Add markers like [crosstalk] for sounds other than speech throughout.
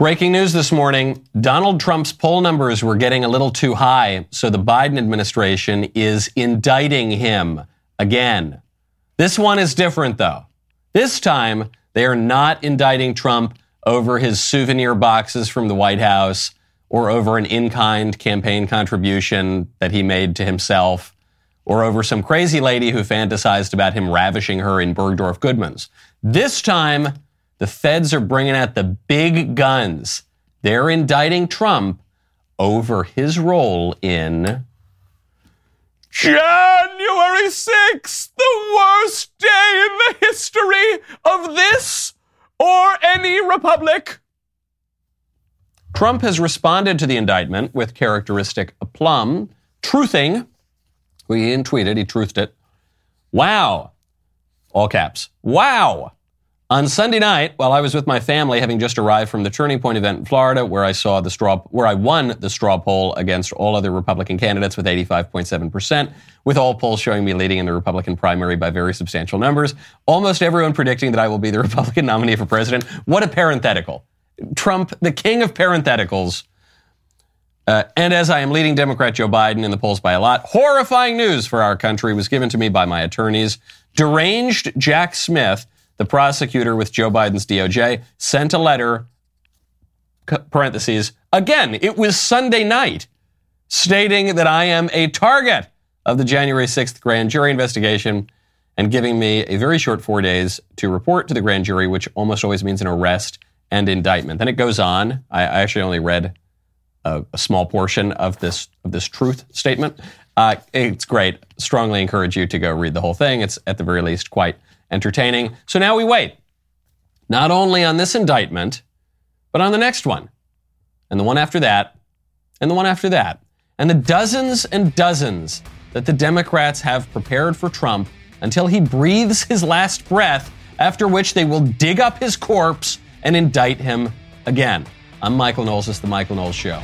Breaking news this morning Donald Trump's poll numbers were getting a little too high, so the Biden administration is indicting him again. This one is different, though. This time, they are not indicting Trump over his souvenir boxes from the White House or over an in kind campaign contribution that he made to himself or over some crazy lady who fantasized about him ravishing her in Bergdorf Goodman's. This time, the feds are bringing out the big guns. They're indicting Trump over his role in January 6th, the worst day in the history of this or any republic. Trump has responded to the indictment with characteristic aplomb, truthing. He didn't tweet it, he truthed it. Wow. All caps. Wow. On Sunday night, while I was with my family, having just arrived from the Turning Point event in Florida, where I saw the straw, where I won the straw poll against all other Republican candidates with 85.7 percent, with all polls showing me leading in the Republican primary by very substantial numbers, almost everyone predicting that I will be the [laughs] Republican nominee for president. What a parenthetical! Trump, the king of parentheticals. Uh, and as I am leading Democrat Joe Biden in the polls by a lot, horrifying news for our country was given to me by my attorneys. Deranged Jack Smith the prosecutor with Joe Biden's DOJ sent a letter, parentheses, again, it was Sunday night, stating that I am a target of the January 6th grand jury investigation and giving me a very short four days to report to the grand jury, which almost always means an arrest and indictment. Then it goes on. I, I actually only read a, a, small portion of this of this truth statement. Uh, it's great. Strongly encourage you to go read the whole thing. It's at the very least quite entertaining. So now we wait, not only on this indictment, but on the next one, and the one after that, and the one after that, and the dozens and dozens that the Democrats have prepared for Trump until he breathes his last breath, after which they will dig up his corpse and indict him again. I'm Michael Knowles. This is The Michael Knowles Show.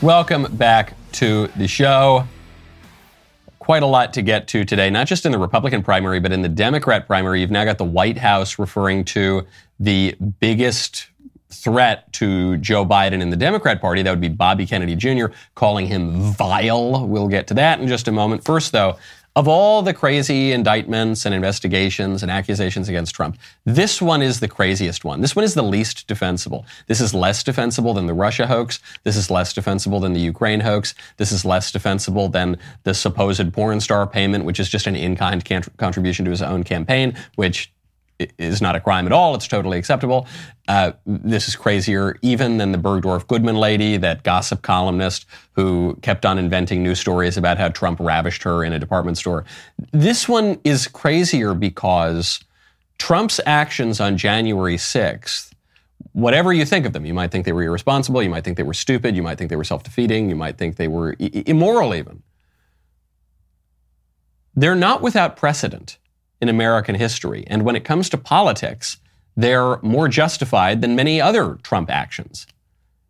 Welcome back to the show. Quite a lot to get to today, not just in the Republican primary, but in the Democrat primary. You've now got the White House referring to the biggest threat to Joe Biden in the Democrat Party. That would be Bobby Kennedy Jr., calling him vile. We'll get to that in just a moment. First, though, of all the crazy indictments and investigations and accusations against Trump, this one is the craziest one. This one is the least defensible. This is less defensible than the Russia hoax. This is less defensible than the Ukraine hoax. This is less defensible than the supposed porn star payment, which is just an in kind contribution to his own campaign, which is not a crime at all. It's totally acceptable. Uh, this is crazier even than the Bergdorf Goodman lady, that gossip columnist who kept on inventing new stories about how Trump ravished her in a department store. This one is crazier because Trump's actions on January 6th, whatever you think of them, you might think they were irresponsible, you might think they were stupid, you might think they were self defeating, you might think they were I- immoral even. They're not without precedent in American history. And when it comes to politics, they're more justified than many other Trump actions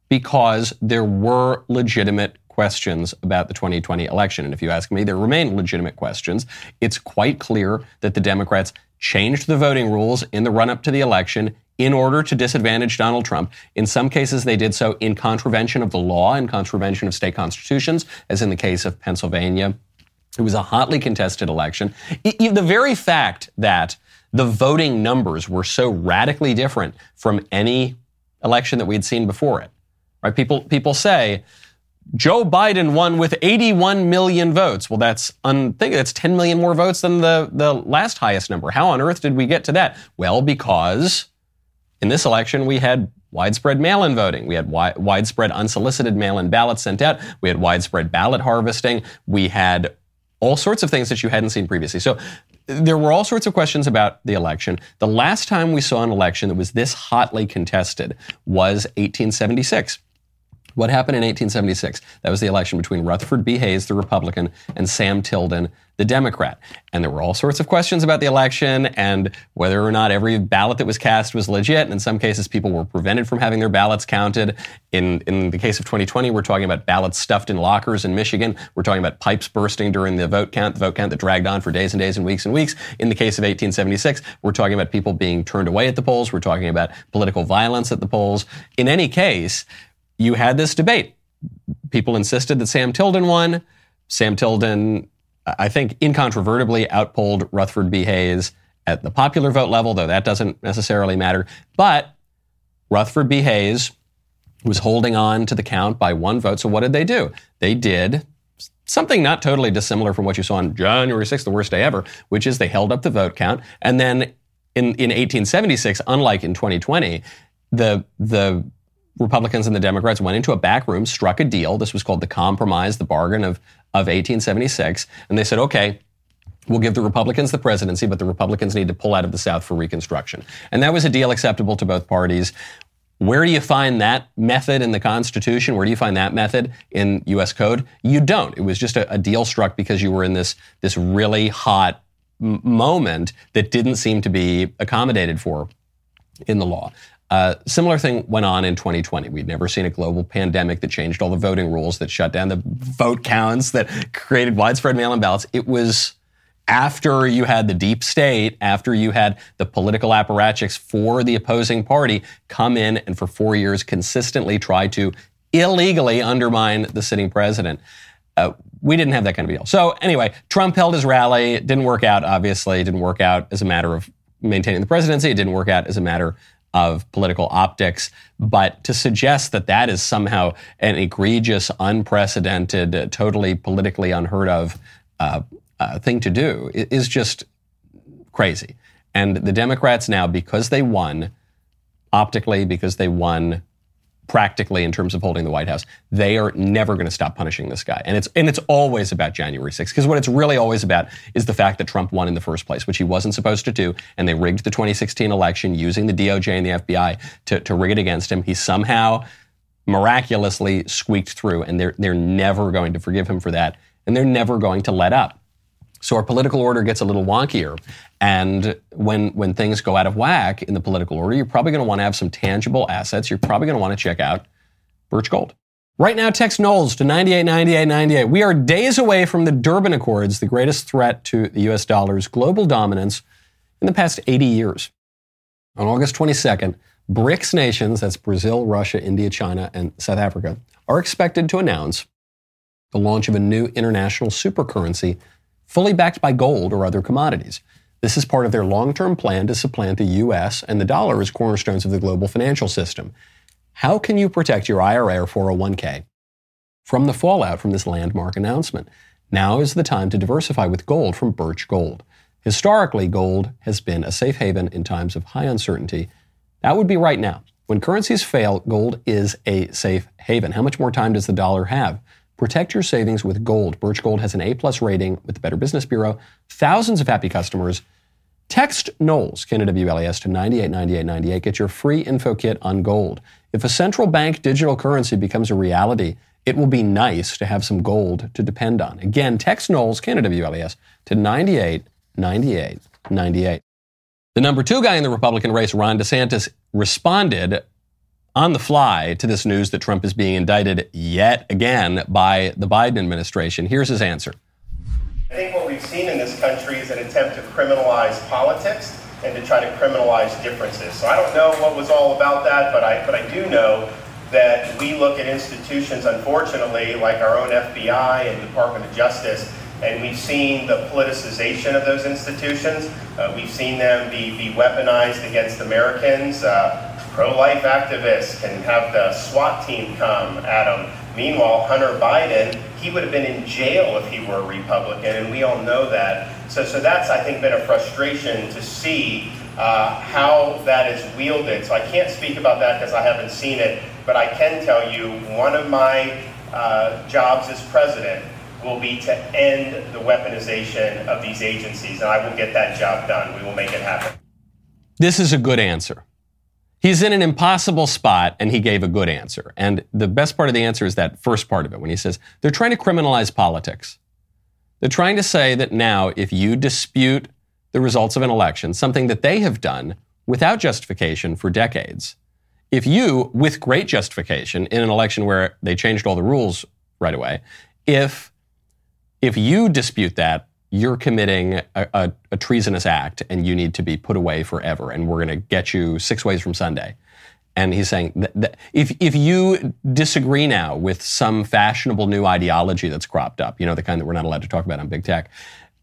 because there were legitimate questions about the 2020 election. And if you ask me, there remain legitimate questions. It's quite clear that the Democrats changed the voting rules in the run up to the election in order to disadvantage Donald Trump. In some cases, they did so in contravention of the law, in contravention of state constitutions, as in the case of Pennsylvania it was a hotly contested election. the very fact that the voting numbers were so radically different from any election that we'd seen before it. Right? People people say Joe Biden won with 81 million votes. Well, that's unthinkable. That's 10 million more votes than the, the last highest number. How on earth did we get to that? Well, because in this election we had widespread mail-in voting. We had wi- widespread unsolicited mail-in ballots sent out. We had widespread ballot harvesting. We had all sorts of things that you hadn't seen previously. So there were all sorts of questions about the election. The last time we saw an election that was this hotly contested was 1876. What happened in 1876? That was the election between Rutherford B. Hayes, the Republican, and Sam Tilden, the Democrat. And there were all sorts of questions about the election and whether or not every ballot that was cast was legit. And in some cases, people were prevented from having their ballots counted. In, in the case of 2020, we're talking about ballots stuffed in lockers in Michigan. We're talking about pipes bursting during the vote count, the vote count that dragged on for days and days and weeks and weeks. In the case of 1876, we're talking about people being turned away at the polls. We're talking about political violence at the polls. In any case, you had this debate. People insisted that Sam Tilden won. Sam Tilden, I think, incontrovertibly outpolled Rutherford B. Hayes at the popular vote level, though that doesn't necessarily matter. But Rutherford B. Hayes was holding on to the count by one vote. So what did they do? They did something not totally dissimilar from what you saw on January 6th, the worst day ever, which is they held up the vote count. And then in, in 1876, unlike in 2020, the, the Republicans and the Democrats went into a back room, struck a deal. This was called the compromise, the bargain of, of 1876. And they said, okay, we'll give the Republicans the presidency, but the Republicans need to pull out of the South for Reconstruction. And that was a deal acceptable to both parties. Where do you find that method in the Constitution? Where do you find that method in U.S. Code? You don't. It was just a, a deal struck because you were in this, this really hot m- moment that didn't seem to be accommodated for in the law. Uh, similar thing went on in 2020. We'd never seen a global pandemic that changed all the voting rules, that shut down the vote counts, that created widespread mail-in ballots. It was after you had the deep state, after you had the political apparatchiks for the opposing party come in and for four years consistently try to illegally undermine the sitting president. Uh, we didn't have that kind of deal. So anyway, Trump held his rally. It didn't work out, obviously. It didn't work out as a matter of maintaining the presidency. It didn't work out as a matter of political optics. But to suggest that that is somehow an egregious, unprecedented, totally politically unheard of uh, uh, thing to do is just crazy. And the Democrats now, because they won optically, because they won practically in terms of holding the White House. They are never going to stop punishing this guy. And it's and it's always about January 6th because what it's really always about is the fact that Trump won in the first place, which he wasn't supposed to do, and they rigged the 2016 election using the DOJ and the FBI to, to rig it against him. He somehow miraculously squeaked through, and they're they're never going to forgive him for that, and they're never going to let up. So our political order gets a little wonkier. And when, when things go out of whack in the political order, you're probably going to want to have some tangible assets. You're probably going to want to check out Birch Gold. Right now, text Knowles to 989898. We are days away from the Durban Accords, the greatest threat to the U.S. dollar's global dominance in the past 80 years. On August 22nd, BRICS nations, that's Brazil, Russia, India, China, and South Africa, are expected to announce the launch of a new international supercurrency fully backed by gold or other commodities. This is part of their long term plan to supplant the U.S. and the dollar as cornerstones of the global financial system. How can you protect your IRA or 401k from the fallout from this landmark announcement? Now is the time to diversify with gold from Birch Gold. Historically, gold has been a safe haven in times of high uncertainty. That would be right now. When currencies fail, gold is a safe haven. How much more time does the dollar have? Protect your savings with gold. Birch Gold has an A plus rating with the Better Business Bureau, thousands of happy customers. Text Knowles, K-N-W-L-E-S, to 989898. Get your free info kit on gold. If a central bank digital currency becomes a reality, it will be nice to have some gold to depend on. Again, text Knowles, K-N-W-L-E-S, to 989898. The number two guy in the Republican race, Ron DeSantis, responded on the fly to this news that Trump is being indicted yet again by the Biden administration. Here's his answer. I think what we've seen in this country is an attempt to criminalize politics and to try to criminalize differences. So I don't know what was all about that, but I, but I do know that we look at institutions, unfortunately, like our own FBI and Department of Justice, and we've seen the politicization of those institutions. Uh, we've seen them be, be weaponized against Americans. Uh, pro-life activists can have the SWAT team come at them. Meanwhile, Hunter Biden, he would have been in jail if he were a Republican, and we all know that. So, so that's, I think, been a frustration to see uh, how that is wielded. So I can't speak about that because I haven't seen it, but I can tell you one of my uh, jobs as president will be to end the weaponization of these agencies, and I will get that job done. We will make it happen. This is a good answer. He's in an impossible spot and he gave a good answer. And the best part of the answer is that first part of it when he says they're trying to criminalize politics. They're trying to say that now if you dispute the results of an election, something that they have done without justification for decades, if you, with great justification, in an election where they changed all the rules right away, if if you dispute that, you're committing a, a, a, treasonous act and you need to be put away forever. And we're going to get you six ways from Sunday. And he's saying that, that if, if you disagree now with some fashionable new ideology that's cropped up, you know, the kind that we're not allowed to talk about on big tech,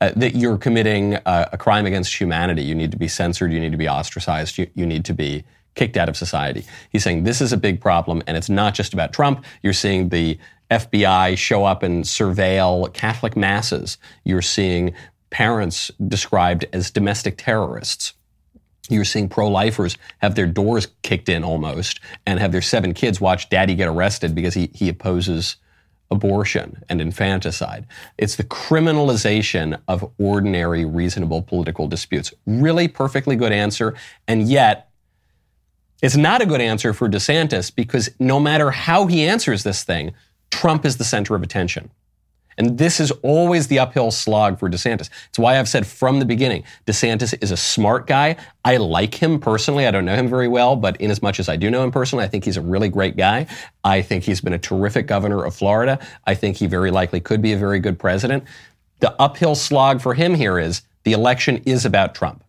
uh, that you're committing a, a, crime against humanity. You need to be censored. You need to be ostracized. You, you need to be kicked out of society. He's saying this is a big problem, and it's not just about Trump. You're seeing the FBI show up and surveil Catholic masses. You're seeing parents described as domestic terrorists. You're seeing pro lifers have their doors kicked in almost and have their seven kids watch daddy get arrested because he, he opposes abortion and infanticide. It's the criminalization of ordinary, reasonable political disputes. Really perfectly good answer. And yet, it's not a good answer for DeSantis because no matter how he answers this thing, Trump is the center of attention. And this is always the uphill slog for DeSantis. It's why I've said from the beginning, DeSantis is a smart guy. I like him personally. I don't know him very well, but in as much as I do know him personally, I think he's a really great guy. I think he's been a terrific governor of Florida. I think he very likely could be a very good president. The uphill slog for him here is the election is about Trump.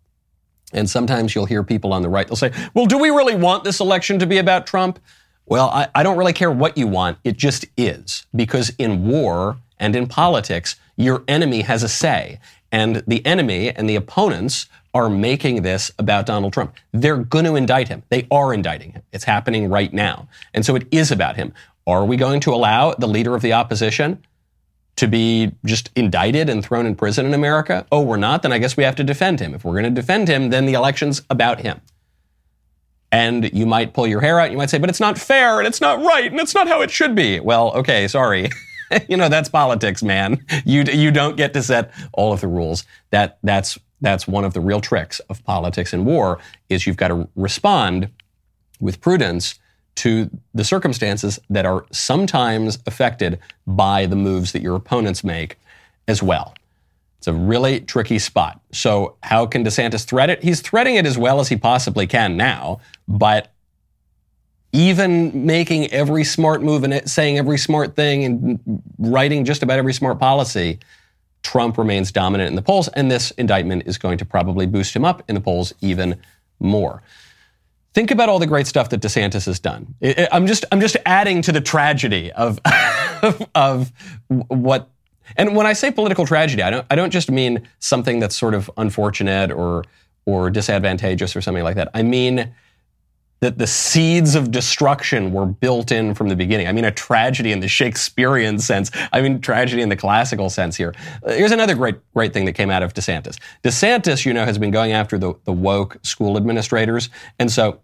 And sometimes you'll hear people on the right, they'll say, well, do we really want this election to be about Trump? Well, I, I don't really care what you want. It just is. Because in war and in politics, your enemy has a say. And the enemy and the opponents are making this about Donald Trump. They're going to indict him. They are indicting him. It's happening right now. And so it is about him. Are we going to allow the leader of the opposition to be just indicted and thrown in prison in America? Oh, we're not? Then I guess we have to defend him. If we're going to defend him, then the election's about him. And you might pull your hair out. You might say, but it's not fair and it's not right and it's not how it should be. Well, okay, sorry. [laughs] you know, that's politics, man. You, you don't get to set all of the rules. That, that's, that's one of the real tricks of politics and war is you've got to respond with prudence to the circumstances that are sometimes affected by the moves that your opponents make as well. It's a really tricky spot. So, how can DeSantis thread it? He's threading it as well as he possibly can now, but even making every smart move and saying every smart thing and writing just about every smart policy, Trump remains dominant in the polls, and this indictment is going to probably boost him up in the polls even more. Think about all the great stuff that DeSantis has done. I'm just I'm just adding to the tragedy of [laughs] of what and when I say political tragedy, I don't, I don't just mean something that's sort of unfortunate or, or disadvantageous or something like that. I mean that the seeds of destruction were built in from the beginning. I mean a tragedy in the Shakespearean sense. I mean tragedy in the classical sense here. Uh, here's another great, great thing that came out of DeSantis. DeSantis, you know, has been going after the, the woke school administrators. And so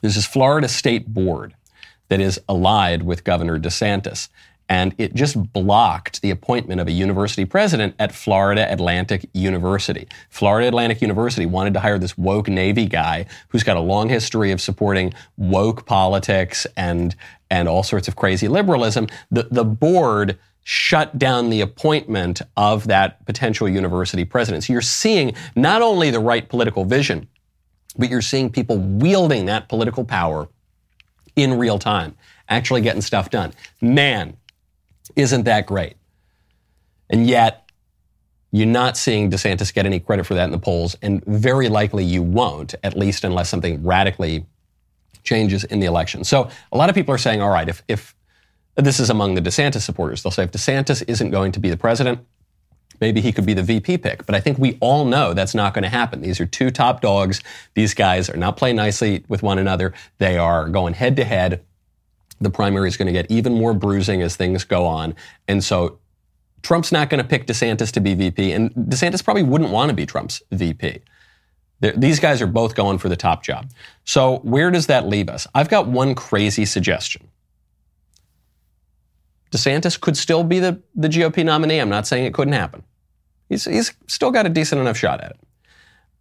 there's this Florida State Board that is allied with Governor DeSantis and it just blocked the appointment of a university president at Florida Atlantic University. Florida Atlantic University wanted to hire this woke Navy guy who's got a long history of supporting woke politics and and all sorts of crazy liberalism. The the board shut down the appointment of that potential university president. So you're seeing not only the right political vision, but you're seeing people wielding that political power in real time, actually getting stuff done. Man, isn't that great. And yet, you're not seeing DeSantis get any credit for that in the polls, and very likely you won't, at least unless something radically changes in the election. So a lot of people are saying, all right, if, if this is among the DeSantis supporters, they'll say if DeSantis isn't going to be the president, maybe he could be the VP pick. But I think we all know that's not going to happen. These are two top dogs. These guys are not playing nicely with one another. They are going head to head the primary is going to get even more bruising as things go on. And so Trump's not going to pick DeSantis to be VP, and DeSantis probably wouldn't want to be Trump's VP. They're, these guys are both going for the top job. So where does that leave us? I've got one crazy suggestion. DeSantis could still be the, the GOP nominee. I'm not saying it couldn't happen. He's, he's still got a decent enough shot at it.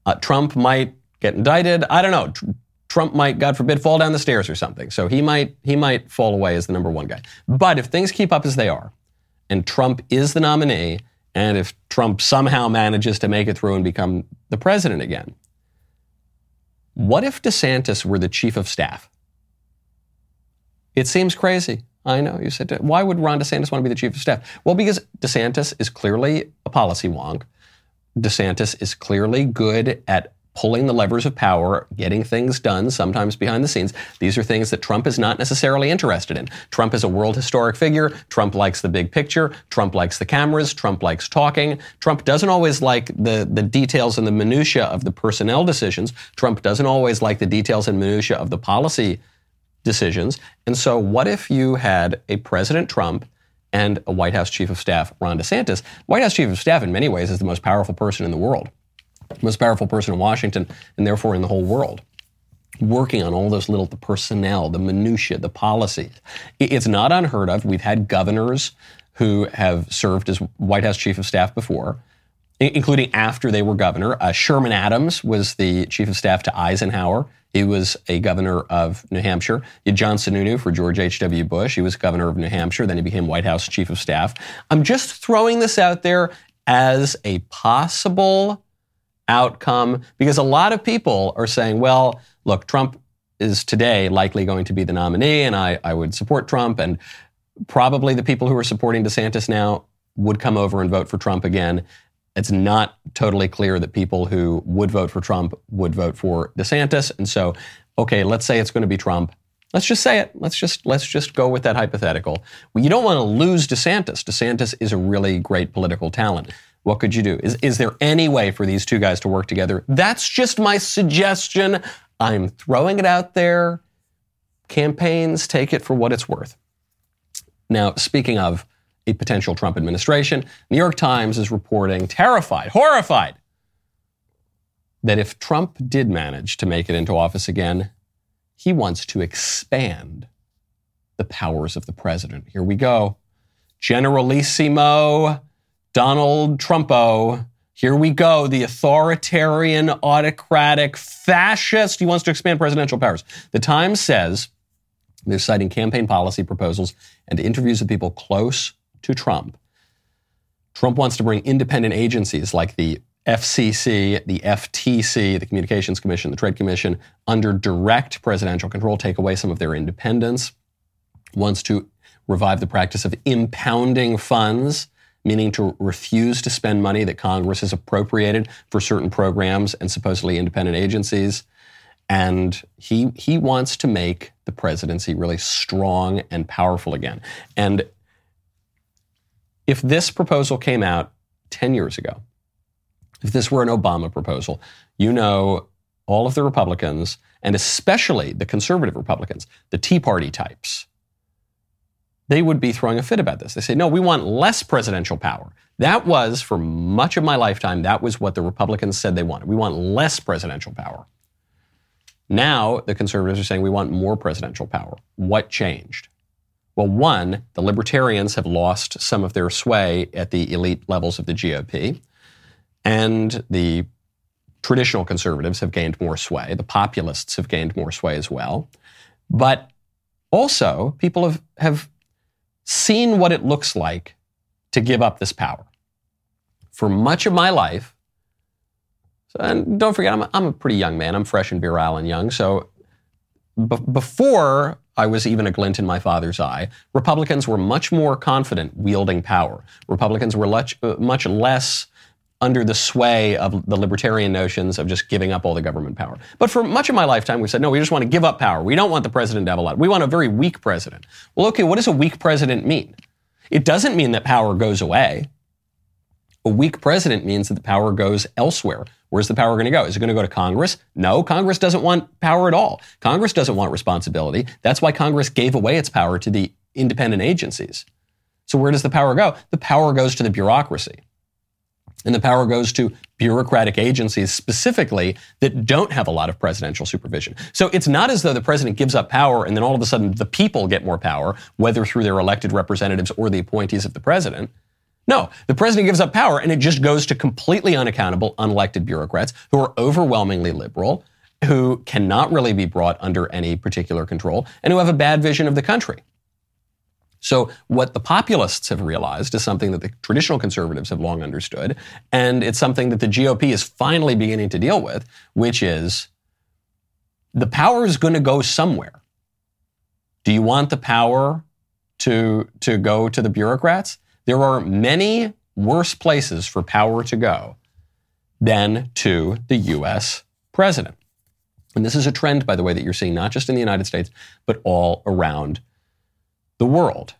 Uh, Trump might get indicted. I don't know. Trump might, God forbid, fall down the stairs or something. So he might he might fall away as the number one guy. But if things keep up as they are, and Trump is the nominee, and if Trump somehow manages to make it through and become the president again, what if DeSantis were the chief of staff? It seems crazy. I know. You said, why would Ron DeSantis want to be the chief of staff? Well, because DeSantis is clearly a policy wonk. DeSantis is clearly good at pulling the levers of power, getting things done, sometimes behind the scenes. These are things that Trump is not necessarily interested in. Trump is a world historic figure. Trump likes the big picture. Trump likes the cameras. Trump likes talking. Trump doesn't always like the, the details and the minutia of the personnel decisions. Trump doesn't always like the details and minutia of the policy decisions. And so what if you had a President Trump and a White House Chief of Staff, Ron DeSantis? White House Chief of Staff, in many ways, is the most powerful person in the world most powerful person in Washington and therefore in the whole world working on all those little the personnel, the minutiae, the policies. It's not unheard of. We've had governors who have served as White House chief of staff before, including after they were governor. Uh, Sherman Adams was the chief of staff to Eisenhower. He was a governor of New Hampshire. Had John Sununu for George H.W. Bush. He was governor of New Hampshire. Then he became White House chief of staff. I'm just throwing this out there as a possible outcome? Because a lot of people are saying, well, look, Trump is today likely going to be the nominee, and I, I would support Trump. And probably the people who are supporting DeSantis now would come over and vote for Trump again. It's not totally clear that people who would vote for Trump would vote for DeSantis. And so, okay, let's say it's going to be Trump. Let's just say it. Let's just let's just go with that hypothetical. Well, you don't want to lose DeSantis. DeSantis is a really great political talent. What could you do? Is, is there any way for these two guys to work together? That's just my suggestion. I'm throwing it out there. Campaigns take it for what it's worth. Now, speaking of a potential Trump administration, New York Times is reporting, terrified, horrified, that if Trump did manage to make it into office again, he wants to expand the powers of the president. Here we go. Generalissimo Donald Trumpo. Here we go. The authoritarian, autocratic, fascist. He wants to expand presidential powers. The Times says they're citing campaign policy proposals and interviews with people close to Trump. Trump wants to bring independent agencies like the FCC, the FTC, the Communications Commission, the Trade Commission, under direct presidential control, take away some of their independence. Wants to revive the practice of impounding funds meaning to refuse to spend money that Congress has appropriated for certain programs and supposedly independent agencies. And he, he wants to make the presidency really strong and powerful again. And if this proposal came out 10 years ago, if this were an Obama proposal, you know all of the Republicans, and especially the conservative Republicans, the Tea Party types, they would be throwing a fit about this. They say, no, we want less presidential power. That was, for much of my lifetime, that was what the Republicans said they wanted. We want less presidential power. Now, the conservatives are saying we want more presidential power. What changed? Well, one, the libertarians have lost some of their sway at the elite levels of the GOP, and the traditional conservatives have gained more sway. The populists have gained more sway as well. But also, people have, have seen what it looks like to give up this power. For much of my life, and don't forget, I'm a, I'm a pretty young man. I'm fresh and virile and young. So b- before I was even a glint in my father's eye, Republicans were much more confident wielding power. Republicans were much, uh, much less under the sway of the libertarian notions of just giving up all the government power. But for much of my lifetime, we said, no, we just want to give up power. We don't want the president to have a lot. We want a very weak president. Well, okay, what does a weak president mean? It doesn't mean that power goes away. A weak president means that the power goes elsewhere. Where's the power going to go? Is it going to go to Congress? No, Congress doesn't want power at all. Congress doesn't want responsibility. That's why Congress gave away its power to the independent agencies. So where does the power go? The power goes to the bureaucracy and the power goes to bureaucratic agencies specifically that don't have a lot of presidential supervision. So it's not as though the president gives up power and then all of a sudden the people get more power, whether through their elected representatives or the appointees of the president. No, the president gives up power and it just goes to completely unaccountable, unelected bureaucrats who are overwhelmingly liberal who cannot really be brought under any particular control and who have a bad vision of the country. So, what the populists have realized is something that the traditional conservatives have long understood, and it's something that the GOP is finally beginning to deal with, which is the power is going to go somewhere. Do you want the power to, to go to the bureaucrats? There are many worse places for power to go than to the U.S. president. And this is a trend, by the way, that you're seeing not just in the United States, but all around the world.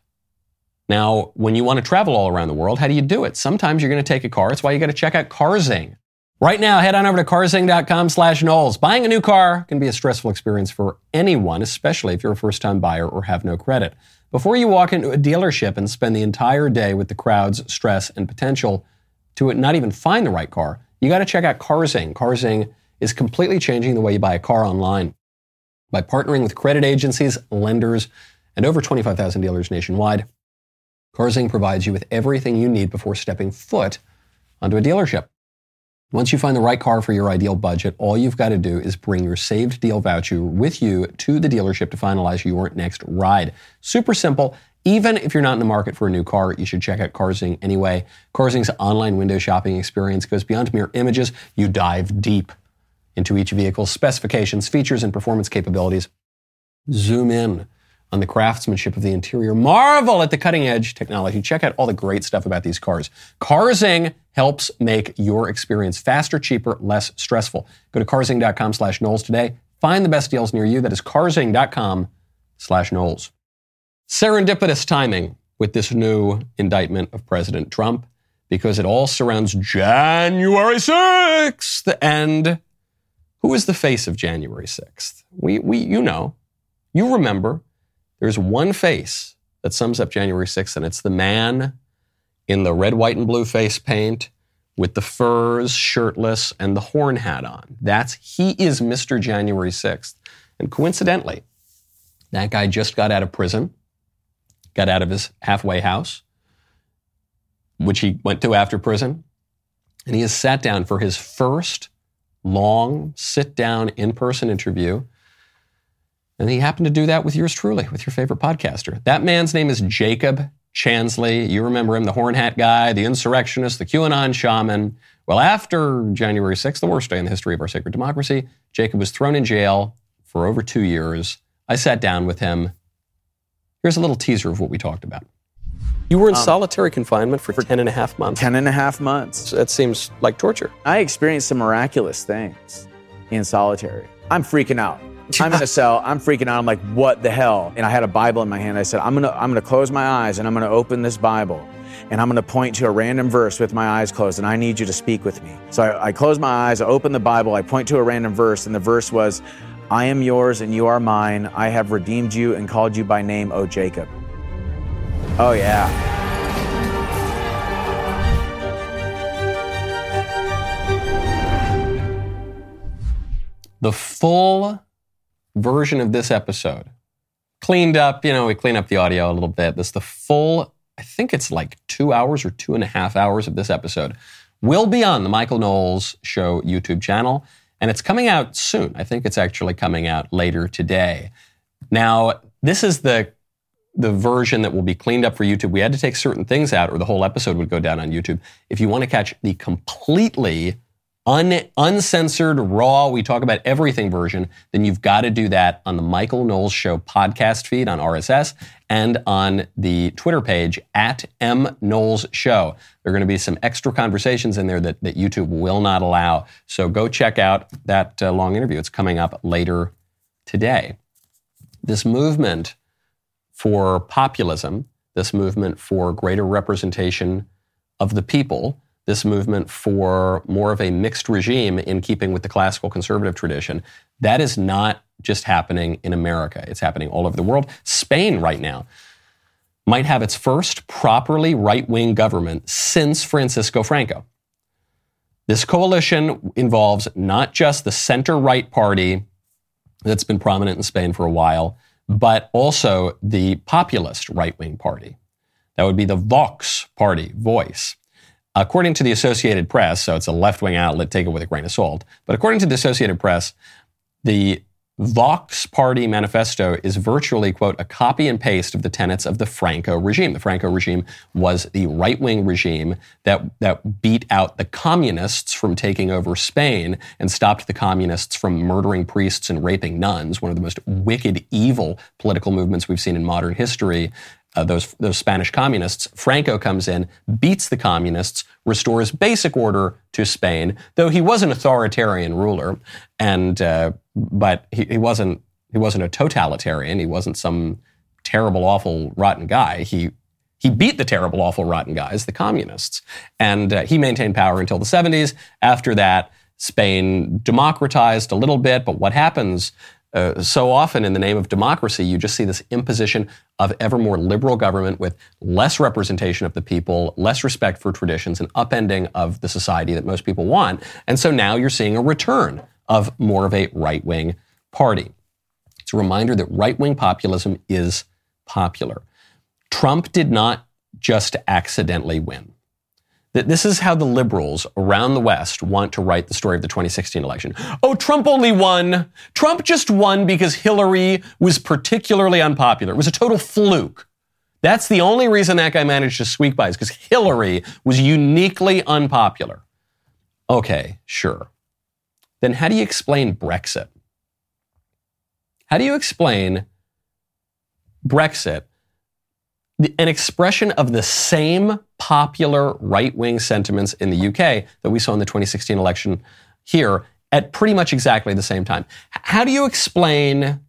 Now, when you want to travel all around the world, how do you do it? Sometimes you're going to take a car. That's why you got to check out Carzing. Right now, head on over to carzing.com slash Knowles. Buying a new car can be a stressful experience for anyone, especially if you're a first-time buyer or have no credit. Before you walk into a dealership and spend the entire day with the crowds, stress, and potential to not even find the right car, you got to check out Carzing. Carzing is completely changing the way you buy a car online. By partnering with credit agencies, lenders, and over 25,000 dealers nationwide, Carzing provides you with everything you need before stepping foot onto a dealership. Once you find the right car for your ideal budget, all you've got to do is bring your saved deal voucher with you to the dealership to finalize your next ride. Super simple. Even if you're not in the market for a new car, you should check out Carzing anyway. Carzing's online window shopping experience goes beyond mere images. You dive deep into each vehicle's specifications, features, and performance capabilities. Zoom in on the craftsmanship of the interior. Marvel at the cutting edge technology. Check out all the great stuff about these cars. Carzing helps make your experience faster, cheaper, less stressful. Go to carzing.com slash Knowles today. Find the best deals near you. That is carzing.com slash Knowles. Serendipitous timing with this new indictment of President Trump because it all surrounds January 6th and who is the face of January 6th? We, we, you know, you remember. There's one face that sums up January 6th, and it's the man in the red, white, and blue face paint with the furs, shirtless, and the horn hat on. That's he is Mr. January 6th. And coincidentally, that guy just got out of prison, got out of his halfway house, which he went to after prison, and he has sat down for his first long, sit down, in person interview. And he happened to do that with yours truly, with your favorite podcaster. That man's name is Jacob Chansley. You remember him, the horn hat guy, the insurrectionist, the QAnon shaman. Well, after January 6th, the worst day in the history of our sacred democracy, Jacob was thrown in jail for over two years. I sat down with him. Here's a little teaser of what we talked about. You were in um, solitary confinement for, for 10 and a half months. 10 and a half months. That seems like torture. I experienced some miraculous things in solitary. I'm freaking out. I'm in a cell. I'm freaking out. I'm like, what the hell? And I had a Bible in my hand. I said, I'm gonna, I'm gonna close my eyes and I'm gonna open this Bible, and I'm gonna point to a random verse with my eyes closed, and I need you to speak with me. So I, I close my eyes. I open the Bible. I point to a random verse, and the verse was, "I am yours and you are mine. I have redeemed you and called you by name, O Jacob." Oh yeah. the full version of this episode, cleaned up, you know, we clean up the audio a little bit. This the full, I think it's like two hours or two and a half hours of this episode will be on the Michael Knowles Show YouTube channel. And it's coming out soon. I think it's actually coming out later today. Now, this is the the version that will be cleaned up for YouTube. We had to take certain things out, or the whole episode would go down on YouTube. If you want to catch the completely un, uncensored, raw, we talk about everything version, then you've got to do that on the Michael Knowles Show podcast feed on RSS and on the Twitter page at M Knowles Show. There are going to be some extra conversations in there that, that YouTube will not allow. So go check out that uh, long interview. It's coming up later today. This movement for populism, this movement for greater representation of the people, this movement for more of a mixed regime in keeping with the classical conservative tradition. That is not just happening in America, it's happening all over the world. Spain, right now, might have its first properly right wing government since Francisco Franco. This coalition involves not just the center right party that's been prominent in Spain for a while, but also the populist right wing party. That would be the Vox party, voice. According to the Associated Press, so it's a left wing outlet, take it with a grain of salt, but according to the Associated Press, The Vox Party manifesto is virtually, quote, a copy and paste of the tenets of the Franco regime. The Franco regime was the right wing regime that, that beat out the communists from taking over Spain and stopped the communists from murdering priests and raping nuns, one of the most wicked, evil political movements we've seen in modern history. Uh, those, those Spanish communists, Franco comes in, beats the communists, restores basic order to Spain, though he was an authoritarian ruler, and uh, but he, he wasn't he wasn't a totalitarian. He wasn't some terrible, awful, rotten guy. He he beat the terrible, awful, rotten guys, the communists, and uh, he maintained power until the 70s. After that, Spain democratized a little bit, but what happens uh, so often in the name of democracy, you just see this imposition of ever more liberal government with less representation of the people, less respect for traditions, and upending of the society that most people want. And so now you're seeing a return of more of a right wing party. It's a reminder that right wing populism is popular. Trump did not just accidentally win that this is how the liberals around the West want to write the story of the 2016 election. Oh, Trump only won. Trump just won because Hillary was particularly unpopular. It was a total fluke. That's the only reason that guy managed to squeak by is because Hillary was uniquely unpopular. Okay, sure. Then how do you explain Brexit? How do you explain Brexit an expression of the same popular right wing sentiments in the UK that we saw in the 2016 election here at pretty much exactly the same time. How do you explain?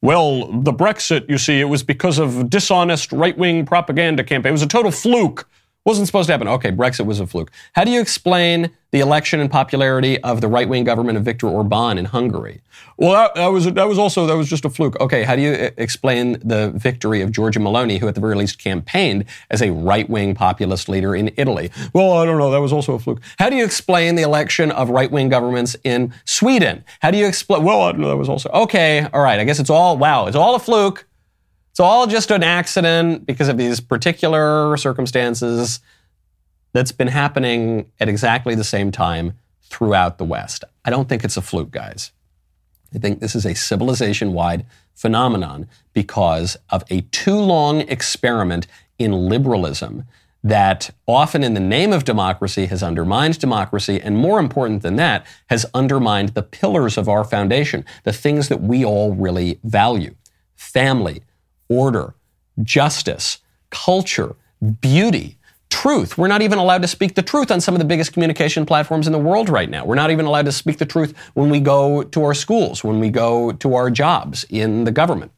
Well, the Brexit, you see, it was because of dishonest right wing propaganda campaign. It was a total fluke. Wasn't supposed to happen. Okay, Brexit was a fluke. How do you explain the election and popularity of the right-wing government of Viktor Orban in Hungary? Well, that, that, was that was also that was just a fluke. Okay, how do you uh, explain the victory of Giorgia Meloni, who at the very least campaigned as a right-wing populist leader in Italy? Well, I don't know. That was also a fluke. How do you explain the election of right-wing governments in Sweden? How do you explain? Well, I don't know. That was also okay. All right. I guess it's all wow. It's all a fluke. It's all just an accident because of these particular circumstances that's been happening at exactly the same time throughout the West. I don't think it's a fluke, guys. I think this is a civilization wide phenomenon because of a too long experiment in liberalism that often in the name of democracy has undermined democracy, and more important than that, has undermined the pillars of our foundation, the things that we all really value family, order, justice, culture, beauty, truth. We're not even allowed to speak the truth on some of the biggest communication platforms in the world right now. We're not even allowed to speak the truth when we go to our schools, when we go to our jobs in the government.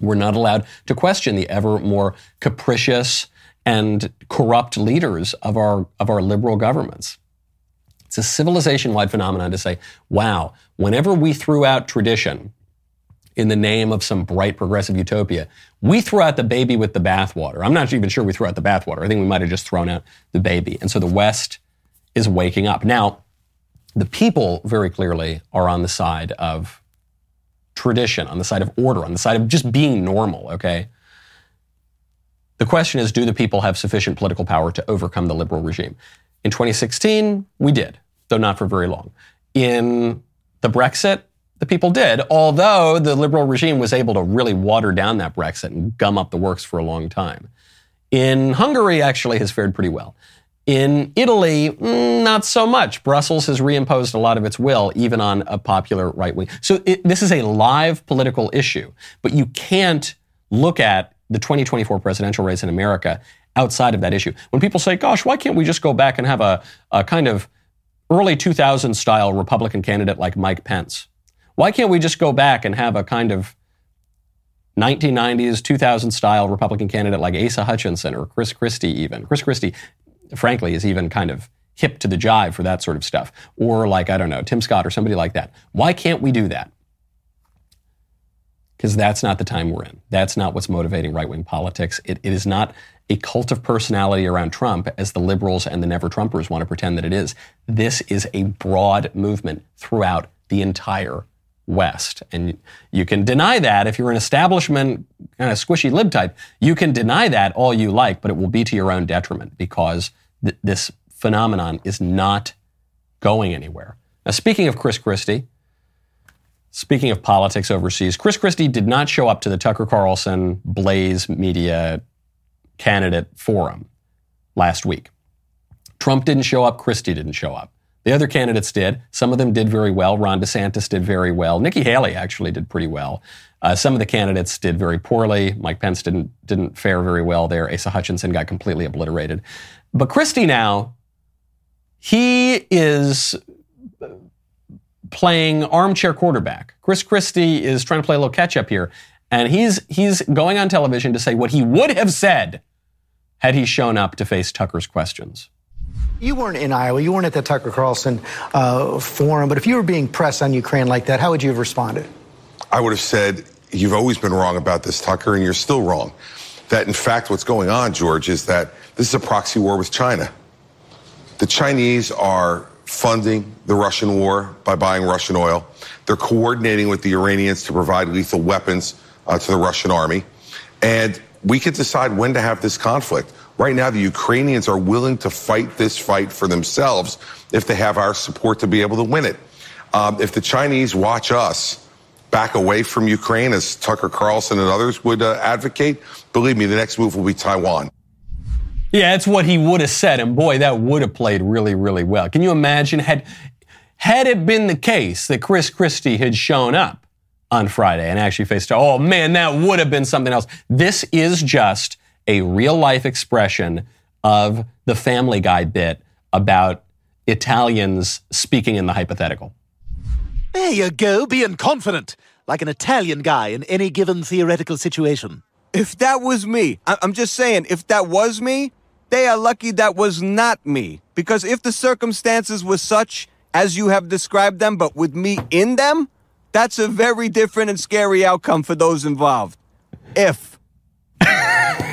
We're not allowed to question the ever more capricious and corrupt leaders of our, of our liberal governments. It's a civilization wide phenomenon to say, wow, whenever we threw out tradition, in the name of some bright progressive utopia. We threw out the baby with the bathwater. I'm not even sure we threw out the bathwater. I think we might have just thrown out the baby. And so the West is waking up. Now, the people very clearly are on the side of tradition, on the side of order, on the side of just being normal, okay? The question is do the people have sufficient political power to overcome the liberal regime? In 2016, we did, though not for very long. In the Brexit, the people did, although the liberal regime was able to really water down that Brexit and gum up the works for a long time. In Hungary, actually, has fared pretty well. In Italy, mm, not so much. Brussels has reimposed a lot of its will, even on a popular right wing. So it, this is a live political issue, but you can't look at the 2024 presidential race in America outside of that issue. When people say, gosh, why can't we just go back and have a, a kind of early 2000s style Republican candidate like Mike Pence? Why can't we just go back and have a kind of 1990s, 2000 style Republican candidate like Asa Hutchinson or Chris Christie, even? Chris Christie, frankly, is even kind of hip to the jive for that sort of stuff. Or like, I don't know, Tim Scott or somebody like that. Why can't we do that? Because that's not the time we're in. That's not what's motivating right wing politics. It, it is not a cult of personality around Trump as the liberals and the never Trumpers want to pretend that it is. This is a broad movement throughout the entire West. And you can deny that if you're an establishment kind of squishy lib type. You can deny that all you like, but it will be to your own detriment because th- this phenomenon is not going anywhere. Now, speaking of Chris Christie, Speaking of politics overseas, Chris Christie did not show up to the Tucker Carlson Blaze Media candidate forum last week. Trump didn't show up, Christie didn't show up. The other candidates did. Some of them did very well. Ron DeSantis did very well. Nikki Haley actually did pretty well. Uh, some of the candidates did very poorly. Mike Pence didn't didn't fare very well there. Asa Hutchinson got completely obliterated. But Christie now, he is playing armchair quarterback. Chris Christie is trying to play a little catch up here, and he's he's going on television to say what he would have said had he shown up to face Tucker's questions. You weren't in Iowa. You weren't at the Tucker Carlson uh, forum. But if you were being pressed on Ukraine like that, how would you have responded? I would have said, You've always been wrong about this, Tucker, and you're still wrong. That, in fact, what's going on, George, is that this is a proxy war with China. The Chinese are funding the Russian war by buying Russian oil. They're coordinating with the Iranians to provide lethal weapons uh, to the Russian army. And we could decide when to have this conflict. Right now, the Ukrainians are willing to fight this fight for themselves if they have our support to be able to win it. Um, if the Chinese watch us back away from Ukraine, as Tucker Carlson and others would uh, advocate, believe me, the next move will be Taiwan. Yeah, it's what he would have said, and boy, that would have played really, really well. Can you imagine had had it been the case that Chris Christie had shown up on Friday and actually faced, oh man, that would have been something else. This is just a real life expression of the Family Guy bit about Italians speaking in the hypothetical. There you go, being confident, like an Italian guy in any given theoretical situation. If that was me, I- I'm just saying, if that was me, they are lucky that was not me. Because if the circumstances were such as you have described them, but with me in them, that's a very different and scary outcome for those involved. If.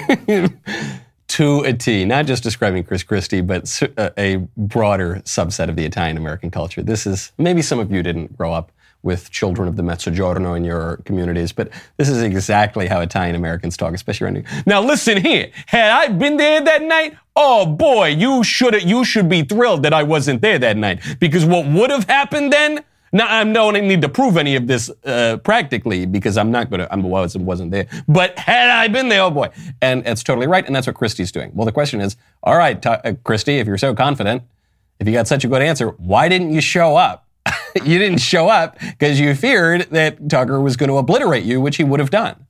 [laughs] to a T, not just describing Chris Christie, but uh, a broader subset of the Italian American culture. This is maybe some of you didn't grow up with children of the Mezzogiorno in your communities, but this is exactly how Italian Americans talk, especially around. Now listen here, had I been there that night, oh boy, you should you should be thrilled that I wasn't there that night because what would have happened then? Now I don't need to prove any of this uh, practically because I'm not going to. I wasn't wasn't there. But had I been there, oh boy, and it's totally right, and that's what Christie's doing. Well, the question is, all right, t- uh, Christie, if you're so confident, if you got such a good answer, why didn't you show up? [laughs] you didn't show up because you feared that Tucker was going to obliterate you, which he would have done.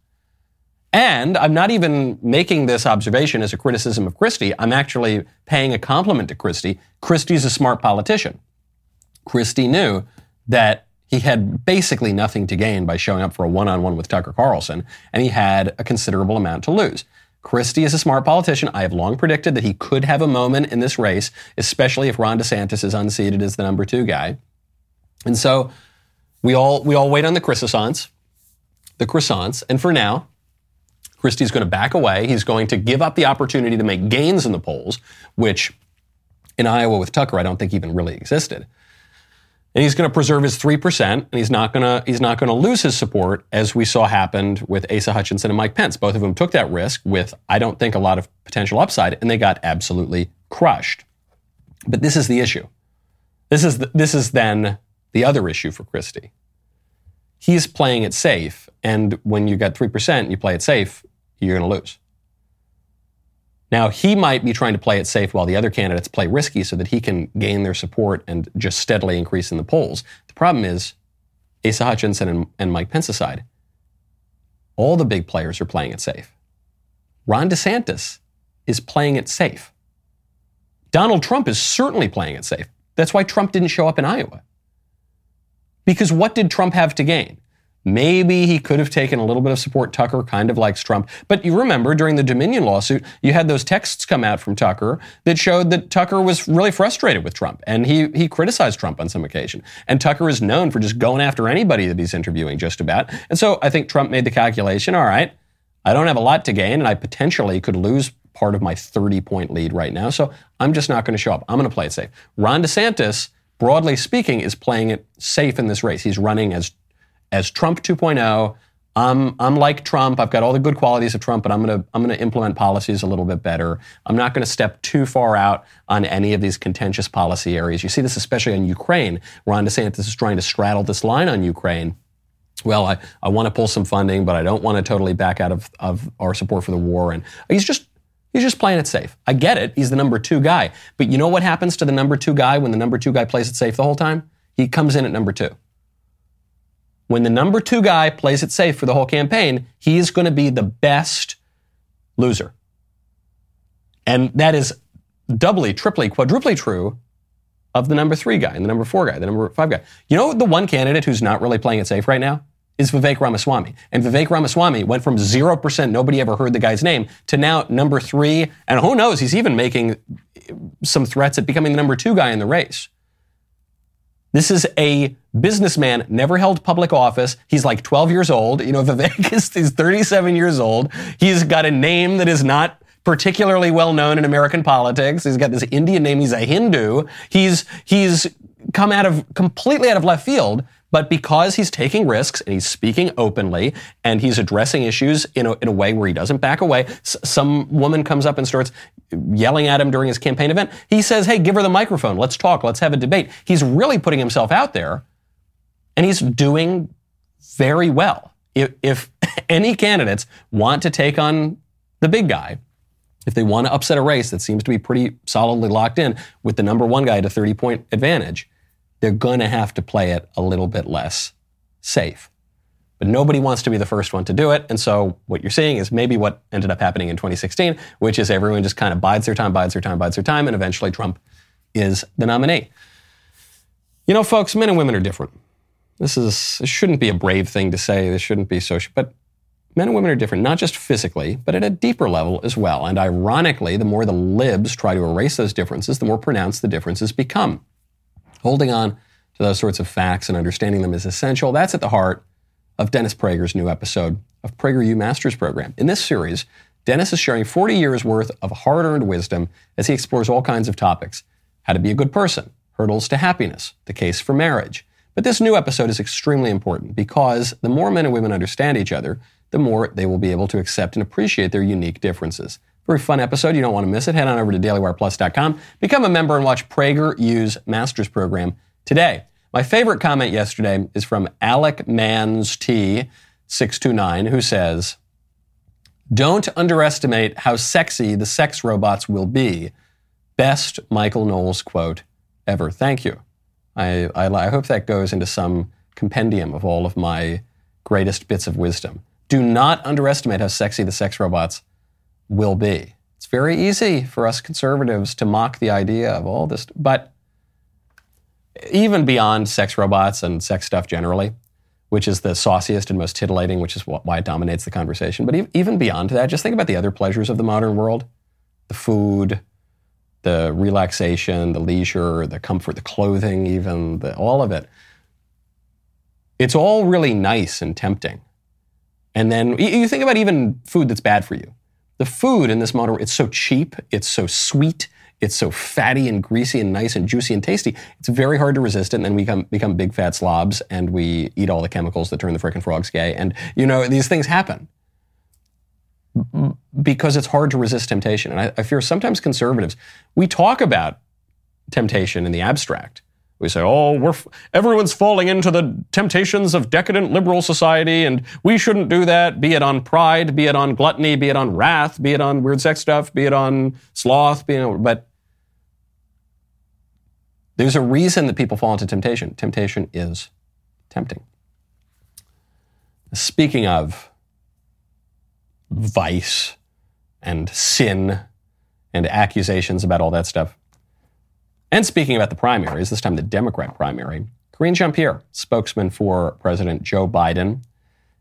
And I'm not even making this observation as a criticism of Christie. I'm actually paying a compliment to Christie. Christie's a smart politician. Christie knew that he had basically nothing to gain by showing up for a one on one with Tucker Carlson, and he had a considerable amount to lose. Christie is a smart politician. I have long predicted that he could have a moment in this race, especially if Ron DeSantis is unseated as the number two guy. And so we all we all wait on the croissants, the croissants, and for now, Christie's going to back away. He's going to give up the opportunity to make gains in the polls, which in Iowa with Tucker, I don't think even really existed and he's going to preserve his 3% and he's not going to he's not going to lose his support as we saw happened with Asa Hutchinson and Mike Pence. Both of them took that risk with I don't think a lot of potential upside and they got absolutely crushed. But this is the issue. This is the, this is then the other issue for Christie. He's playing it safe and when you got 3% and you play it safe, you're going to lose. Now, he might be trying to play it safe while the other candidates play risky so that he can gain their support and just steadily increase in the polls. The problem is, Asa Hutchinson and, and Mike Pence aside, all the big players are playing it safe. Ron DeSantis is playing it safe. Donald Trump is certainly playing it safe. That's why Trump didn't show up in Iowa. Because what did Trump have to gain? Maybe he could have taken a little bit of support. Tucker kind of likes Trump. But you remember during the Dominion lawsuit, you had those texts come out from Tucker that showed that Tucker was really frustrated with Trump. And he, he criticized Trump on some occasion. And Tucker is known for just going after anybody that he's interviewing just about. And so I think Trump made the calculation all right, I don't have a lot to gain, and I potentially could lose part of my 30 point lead right now. So I'm just not going to show up. I'm going to play it safe. Ron DeSantis, broadly speaking, is playing it safe in this race. He's running as as Trump 2.0. I'm, I'm like Trump. I've got all the good qualities of Trump, but I'm going to I'm going to implement policies a little bit better. I'm not going to step too far out on any of these contentious policy areas. You see this especially on Ukraine. Ron DeSantis is trying to straddle this line on Ukraine. well, I, I want to pull some funding, but I don't want to totally back out of, of our support for the war. And he's just he's just playing it safe. I get it. He's the number two guy. But you know what happens to the number two guy when the number two guy plays it safe the whole time? He comes in at number two. When the number two guy plays it safe for the whole campaign, he is going to be the best loser. And that is doubly, triply, quadruply true of the number three guy and the number four guy, the number five guy. You know the one candidate who's not really playing it safe right now? Is Vivek Ramaswamy. And Vivek Ramaswamy went from 0%, nobody ever heard the guy's name, to now number three. And who knows, he's even making some threats at becoming the number two guy in the race. This is a businessman, never held public office. He's like 12 years old. You know, [laughs] Vivek is he's 37 years old. He's got a name that is not particularly well known in American politics. He's got this Indian name. He's a Hindu. He's, he's come out of completely out of left field. But because he's taking risks and he's speaking openly and he's addressing issues in a, in a way where he doesn't back away, S- some woman comes up and starts yelling at him during his campaign event. He says, Hey, give her the microphone. Let's talk. Let's have a debate. He's really putting himself out there and he's doing very well. If, if [laughs] any candidates want to take on the big guy, if they want to upset a race that seems to be pretty solidly locked in with the number one guy at a 30 point advantage, they're going to have to play it a little bit less safe. But nobody wants to be the first one to do it. And so what you're seeing is maybe what ended up happening in 2016, which is everyone just kind of bides their time, bides their time, bides their time, and eventually Trump is the nominee. You know, folks, men and women are different. This is shouldn't be a brave thing to say. This shouldn't be social, but men and women are different, not just physically, but at a deeper level as well. And ironically, the more the libs try to erase those differences, the more pronounced the differences become. Holding on to those sorts of facts and understanding them is essential. That's at the heart of Dennis Prager's new episode of PragerU Masters Program. In this series, Dennis is sharing 40 years worth of hard earned wisdom as he explores all kinds of topics how to be a good person, hurdles to happiness, the case for marriage. But this new episode is extremely important because the more men and women understand each other, the more they will be able to accept and appreciate their unique differences. Very fun episode. You don't want to miss it. Head on over to dailywireplus.com, become a member, and watch PragerU's Masters program today. My favorite comment yesterday is from Alec Mans T. 629, who says, Don't underestimate how sexy the sex robots will be. Best Michael Knowles quote ever. Thank you. I, I, I hope that goes into some compendium of all of my greatest bits of wisdom. Do not underestimate how sexy the sex robots will be. It's very easy for us conservatives to mock the idea of all this, but even beyond sex robots and sex stuff generally, which is the sauciest and most titillating, which is why it dominates the conversation. But even beyond that, just think about the other pleasures of the modern world the food, the relaxation, the leisure, the comfort, the clothing, even, the, all of it. It's all really nice and tempting. And then you think about even food that's bad for you. The food in this model, it's so cheap, it's so sweet, it's so fatty and greasy and nice and juicy and tasty. It's very hard to resist it, and then we become, become big fat slobs and we eat all the chemicals that turn the frickin' frogs gay. And, you know, these things happen because it's hard to resist temptation. And I, I fear sometimes conservatives, we talk about temptation in the abstract. We say, oh, we're f- everyone's falling into the temptations of decadent liberal society, and we shouldn't do that, be it on pride, be it on gluttony, be it on wrath, be it on weird sex stuff, be it on sloth, be it, but there's a reason that people fall into temptation. Temptation is tempting. Speaking of vice and sin and accusations about all that stuff, and speaking about the primaries, this time the Democrat primary, Karine Jean Pierre, spokesman for President Joe Biden,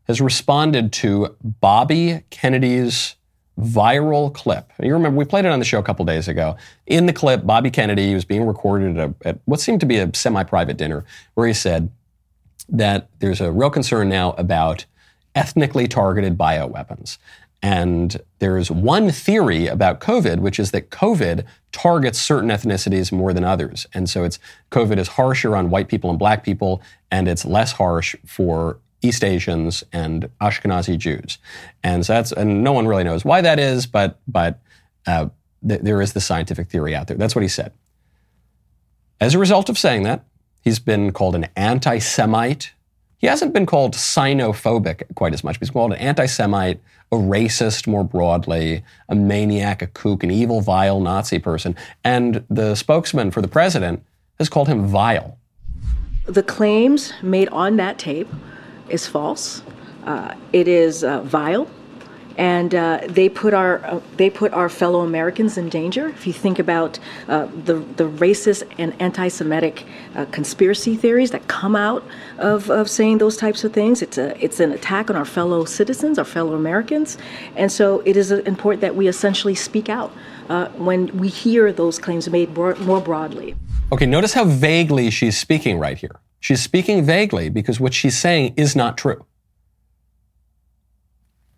has responded to Bobby Kennedy's viral clip. You remember, we played it on the show a couple days ago. In the clip, Bobby Kennedy was being recorded at, a, at what seemed to be a semi private dinner, where he said that there's a real concern now about ethnically targeted bioweapons. And there's one theory about COVID, which is that COVID targets certain ethnicities more than others. And so it's COVID is harsher on white people and black people, and it's less harsh for East Asians and Ashkenazi Jews. And so that's and no one really knows why that is, but but uh, th- there is the scientific theory out there. That's what he said. As a result of saying that, he's been called an anti-Semite he hasn't been called sinophobic quite as much. He's called an anti Semite, a racist more broadly, a maniac, a kook, an evil, vile Nazi person. And the spokesman for the president has called him vile. The claims made on that tape is false. Uh, it is uh, vile and uh, they put our uh, they put our fellow Americans in danger. If you think about uh, the the racist and anti-Semitic uh, conspiracy theories that come out of, of saying those types of things, it's a it's an attack on our fellow citizens, our fellow Americans, and so it is important that we essentially speak out uh, when we hear those claims made more, more broadly. Okay, notice how vaguely she's speaking right here. She's speaking vaguely because what she's saying is not true.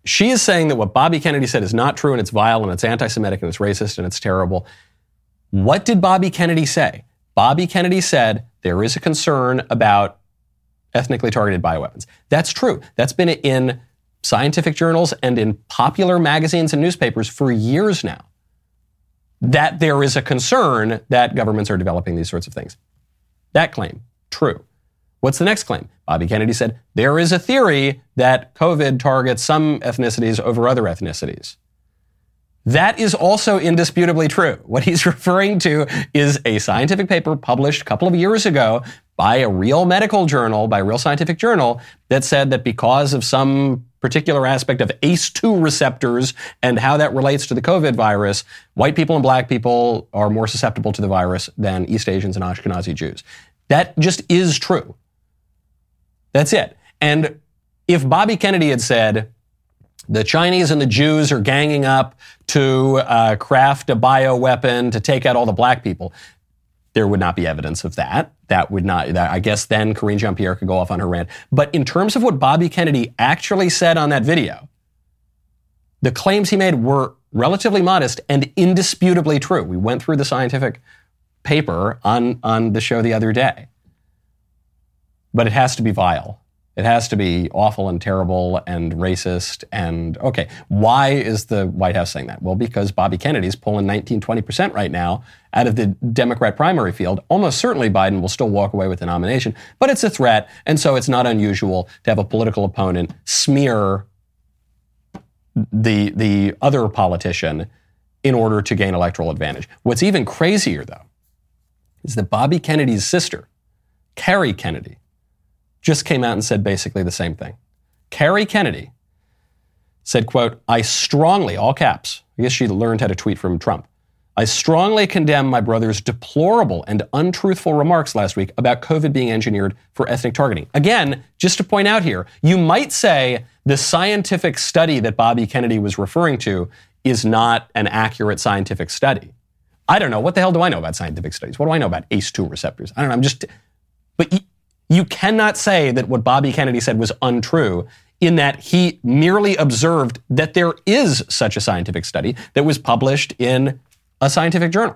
She is saying that what Bobby Kennedy said is not true and it's vile and it's anti Semitic and it's racist and it's terrible. What did Bobby Kennedy say? Bobby Kennedy said there is a concern about ethnically targeted bioweapons. That's true. That's been in scientific journals and in popular magazines and newspapers for years now. That there is a concern that governments are developing these sorts of things. That claim, true. What's the next claim? Bobby Kennedy said there is a theory that COVID targets some ethnicities over other ethnicities. That is also indisputably true. What he's [laughs] referring to is a scientific paper published a couple of years ago by a real medical journal, by a real scientific journal, that said that because of some particular aspect of ACE2 receptors and how that relates to the COVID virus, white people and black people are more susceptible to the virus than East Asians and Ashkenazi Jews. That just is true. That's it. And if Bobby Kennedy had said, the Chinese and the Jews are ganging up to uh, craft a bioweapon to take out all the black people, there would not be evidence of that. That would not, that, I guess then Karine Jean Pierre could go off on her rant. But in terms of what Bobby Kennedy actually said on that video, the claims he made were relatively modest and indisputably true. We went through the scientific paper on, on the show the other day but it has to be vile. It has to be awful and terrible and racist. And okay, why is the White House saying that? Well, because Bobby Kennedy's pulling 19, 20% right now out of the Democrat primary field. Almost certainly Biden will still walk away with the nomination, but it's a threat. And so it's not unusual to have a political opponent smear the, the other politician in order to gain electoral advantage. What's even crazier, though, is that Bobby Kennedy's sister, Kerry Kennedy, just came out and said basically the same thing. Kerry Kennedy said, quote, I strongly, all caps, I guess she learned how to tweet from Trump. I strongly condemn my brother's deplorable and untruthful remarks last week about COVID being engineered for ethnic targeting. Again, just to point out here, you might say the scientific study that Bobby Kennedy was referring to is not an accurate scientific study. I don't know. What the hell do I know about scientific studies? What do I know about ACE2 receptors? I don't know. I'm just, but you cannot say that what Bobby Kennedy said was untrue in that he merely observed that there is such a scientific study that was published in a scientific journal.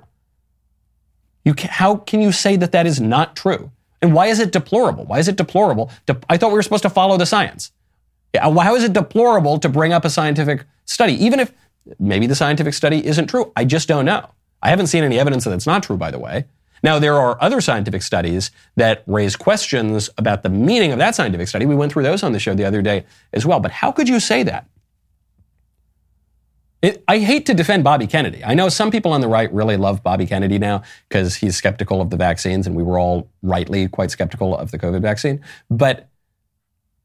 You can, how can you say that that is not true? And why is it deplorable? Why is it deplorable? I thought we were supposed to follow the science. How is it deplorable to bring up a scientific study, even if maybe the scientific study isn't true? I just don't know. I haven't seen any evidence that it's not true, by the way. Now, there are other scientific studies that raise questions about the meaning of that scientific study. We went through those on the show the other day as well. But how could you say that? It, I hate to defend Bobby Kennedy. I know some people on the right really love Bobby Kennedy now because he's skeptical of the vaccines, and we were all rightly quite skeptical of the COVID vaccine. But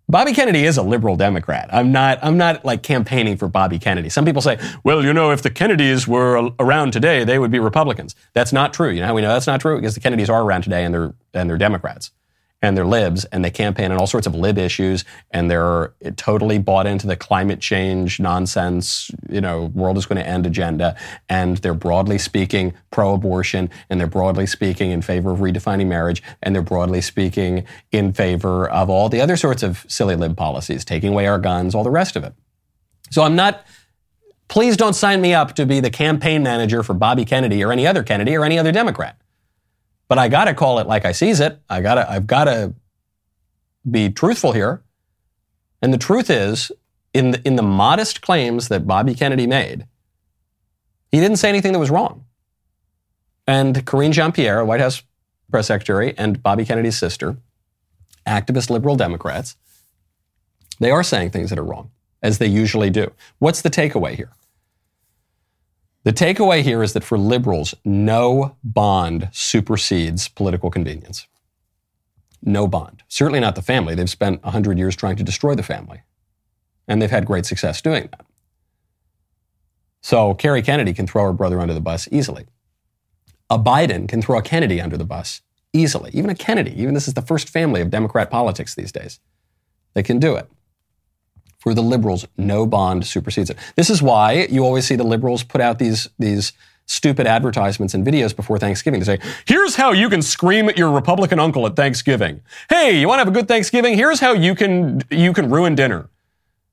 Bobby Kennedy is a liberal Democrat. I'm not, I'm not like campaigning for Bobby Kennedy. Some people say, well, you know, if the Kennedys were around today, they would be Republicans. That's not true. You know how we know that's not true? Because the Kennedys are around today and they're, and they're Democrats and they're libs and they campaign on all sorts of lib issues and they're totally bought into the climate change nonsense, you know, world is going to end agenda. And they're broadly speaking pro abortion and they're broadly speaking in favor of redefining marriage and they're broadly speaking in favor of all the other sorts of silly lib policies, taking away our guns, all the rest of it. So I'm not, please don't sign me up to be the campaign manager for Bobby Kennedy or any other Kennedy or any other Democrat. But I got to call it like I sees it. I got to, I've got to be truthful here. And the truth is, in the, in the modest claims that Bobby Kennedy made, he didn't say anything that was wrong. And Karine Jean Pierre, White House press secretary, and Bobby Kennedy's sister activist liberal Democrats, they are saying things that are wrong, as they usually do. What's the takeaway here? The takeaway here is that for liberals, no bond supersedes political convenience. No bond. Certainly not the family. They've spent 100 years trying to destroy the family. And they've had great success doing that. So Kerry Kennedy can throw her brother under the bus easily. A Biden can throw a Kennedy under the bus easily. Even a Kennedy, even this is the first family of Democrat politics these days. They can do it. For the liberals, no bond supersedes it. This is why you always see the liberals put out these, these stupid advertisements and videos before Thanksgiving. to say, here's how you can scream at your Republican uncle at Thanksgiving. Hey, you want to have a good Thanksgiving? Here's how you can, you can ruin dinner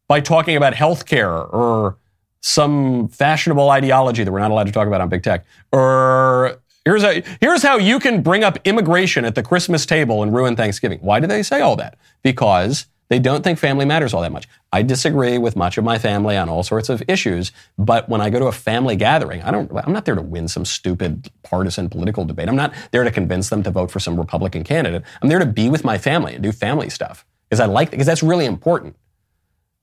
by talking about health care or some fashionable ideology that we're not allowed to talk about on big tech or Here's, a, here's how you can bring up immigration at the Christmas table and ruin Thanksgiving. Why do they say all that? Because they don't think family matters all that much. I disagree with much of my family on all sorts of issues, but when I go to a family gathering, I don't, I'm not there to win some stupid partisan political debate. I'm not there to convince them to vote for some Republican candidate. I'm there to be with my family and do family stuff because I like, because that's really important.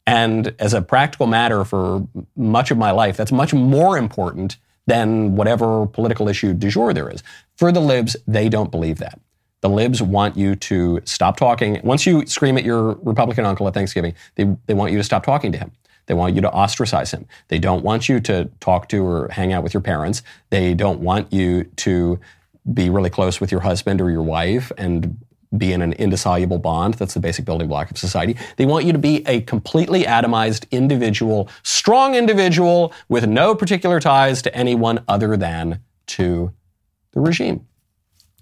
And as a practical matter for much of my life, that's much more important than whatever political issue du jour there is. For the libs, they don't believe that. The libs want you to stop talking. Once you scream at your Republican uncle at Thanksgiving, they, they want you to stop talking to him. They want you to ostracize him. They don't want you to talk to or hang out with your parents. They don't want you to be really close with your husband or your wife and be in an indissoluble bond. That's the basic building block of society. They want you to be a completely atomized individual, strong individual with no particular ties to anyone other than to the regime.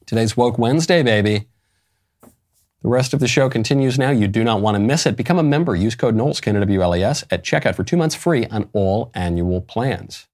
Today's Woke Wednesday, baby. The rest of the show continues now. You do not want to miss it. Become a member. Use code Knowles, K-N-O-W-L-E-S, at checkout for two months free on all annual plans.